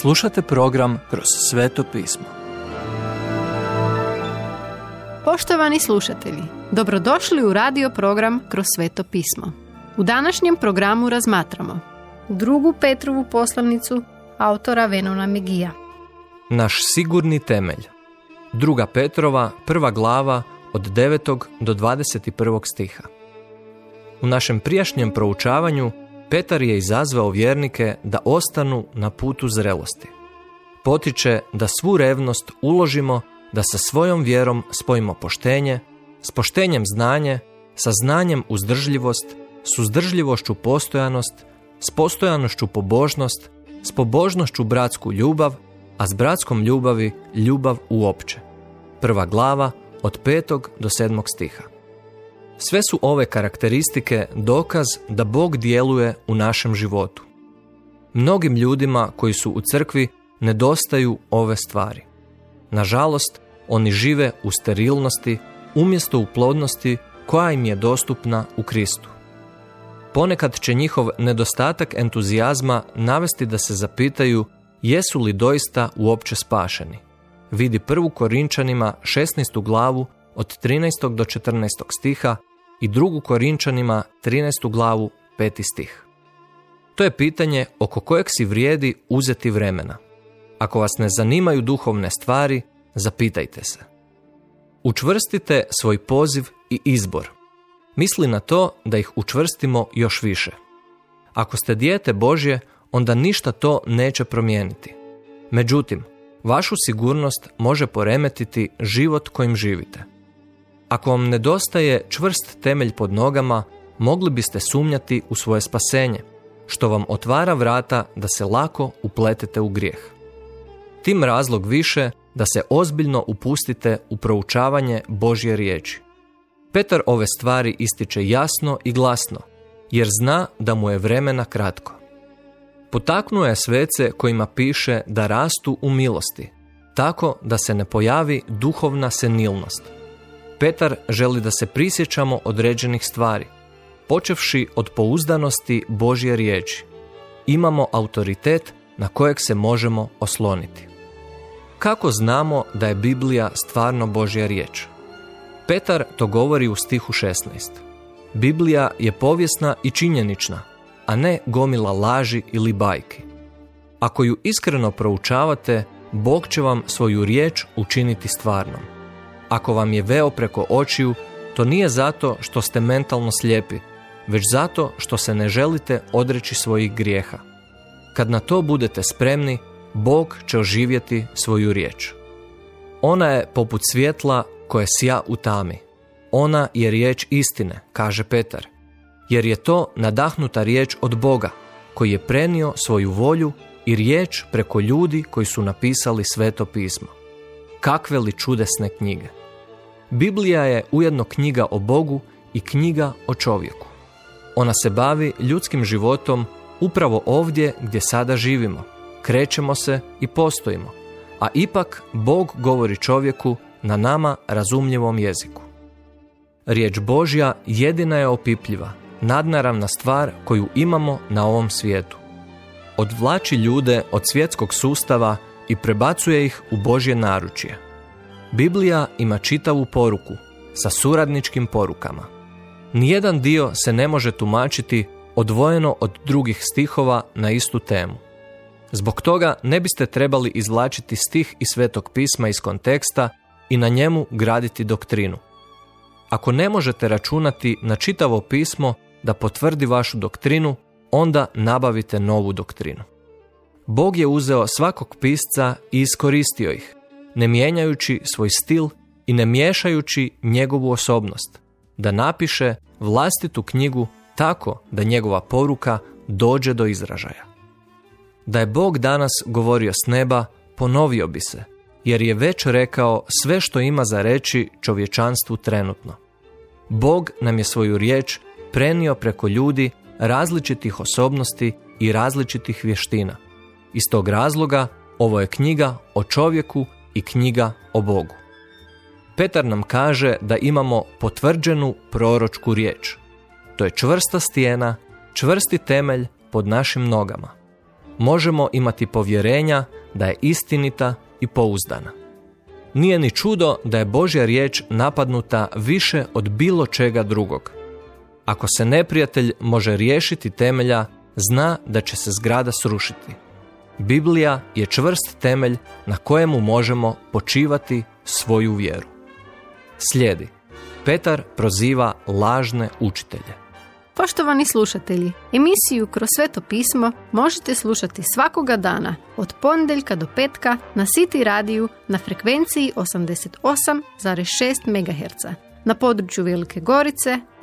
Slušate program Kroz sveto pismo. Poštovani slušatelji, dobrodošli u radio program Kroz sveto pismo. U današnjem programu razmatramo drugu Petrovu poslanicu autora Venona Megija. Naš sigurni temelj. Druga Petrova, prva glava od 9. do 21. stiha. U našem prijašnjem proučavanju Petar je izazvao vjernike da ostanu na putu zrelosti. Potiče da svu revnost uložimo da sa svojom vjerom spojimo poštenje, s poštenjem znanje, sa znanjem uzdržljivost, s uzdržljivošću postojanost, s postojanošću pobožnost, s pobožnošću bratsku ljubav, a s bratskom ljubavi ljubav uopće. Prva glava od petog do sedmog stiha. Sve su ove karakteristike dokaz da Bog djeluje u našem životu. Mnogim ljudima koji su u crkvi nedostaju ove stvari. Nažalost, oni žive u sterilnosti umjesto u plodnosti koja im je dostupna u Kristu. Ponekad će njihov nedostatak entuzijazma navesti da se zapitaju jesu li doista uopće spašeni. Vidi prvu Korinčanima 16. glavu od 13. do 14. stiha i drugu Korinčanima 13. glavu 5. stih. To je pitanje oko kojeg si vrijedi uzeti vremena. Ako vas ne zanimaju duhovne stvari, zapitajte se. Učvrstite svoj poziv i izbor. Misli na to da ih učvrstimo još više. Ako ste dijete Božje, onda ništa to neće promijeniti. Međutim, vašu sigurnost može poremetiti život kojim živite. Ako vam nedostaje čvrst temelj pod nogama, mogli biste sumnjati u svoje spasenje, što vam otvara vrata da se lako upletete u grijeh. Tim razlog više da se ozbiljno upustite u proučavanje Božje riječi. Petar ove stvari ističe jasno i glasno, jer zna da mu je vremena kratko. Potaknuo je svece kojima piše da rastu u milosti, tako da se ne pojavi duhovna senilnost. Petar želi da se prisjećamo određenih stvari, počevši od pouzdanosti Božje riječi. Imamo autoritet na kojeg se možemo osloniti. Kako znamo da je Biblija stvarno Božja riječ? Petar to govori u stihu 16. Biblija je povijesna i činjenična, a ne gomila laži ili bajki. Ako ju iskreno proučavate, Bog će vam svoju riječ učiniti stvarnom. Ako vam je veo preko očiju, to nije zato što ste mentalno slijepi, već zato što se ne želite odreći svojih grijeha. Kad na to budete spremni, Bog će oživjeti svoju riječ. Ona je poput svjetla koje sja u tami. Ona je riječ istine, kaže Petar, jer je to nadahnuta riječ od Boga, koji je prenio svoju volju i riječ preko ljudi koji su napisali sveto pismo. Kakve li čudesne knjige! Biblija je ujedno knjiga o Bogu i knjiga o čovjeku. Ona se bavi ljudskim životom upravo ovdje gdje sada živimo, krećemo se i postojimo, a ipak Bog govori čovjeku na nama razumljivom jeziku. Riječ Božja jedina je opipljiva, nadnaravna stvar koju imamo na ovom svijetu. Odvlači ljude od svjetskog sustava i prebacuje ih u Božje naručje. Biblija ima čitavu poruku sa suradničkim porukama. Nijedan dio se ne može tumačiti odvojeno od drugih stihova na istu temu. Zbog toga ne biste trebali izvlačiti stih iz Svetog pisma iz konteksta i na njemu graditi doktrinu. Ako ne možete računati na čitavo pismo da potvrdi vašu doktrinu, onda nabavite novu doktrinu. Bog je uzeo svakog pisca i iskoristio ih, ne mijenjajući svoj stil i ne miješajući njegovu osobnost, da napiše vlastitu knjigu tako da njegova poruka dođe do izražaja. Da je Bog danas govorio s neba, ponovio bi se, jer je već rekao sve što ima za reći čovječanstvu trenutno. Bog nam je svoju riječ prenio preko ljudi različitih osobnosti i različitih vještina. Iz tog razloga ovo je knjiga o čovjeku i knjiga o Bogu. Petar nam kaže da imamo potvrđenu proročku riječ. To je čvrsta stijena, čvrsti temelj pod našim nogama. možemo imati povjerenja da je istinita i pouzdana. Nije ni čudo da je Božja riječ napadnuta više od bilo čega drugog. Ako se neprijatelj može riješiti temelja, zna da će se zgrada srušiti. Biblija je čvrst temelj na kojemu možemo počivati svoju vjeru. Slijedi. Petar proziva lažne učitelje. Poštovani slušatelji, emisiju Kroz sveto pismo možete slušati svakoga dana od ponedjeljka do petka na City radiju na frekvenciji 88,6 MHz na području Velike Gorice,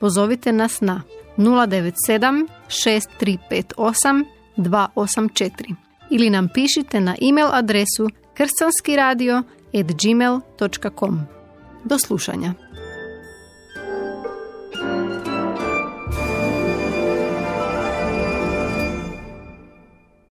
pozovite nas na 097 6358 284 ili nam pišite na e-mail adresu kršćanskiradio.gmail.com. Do slušanja.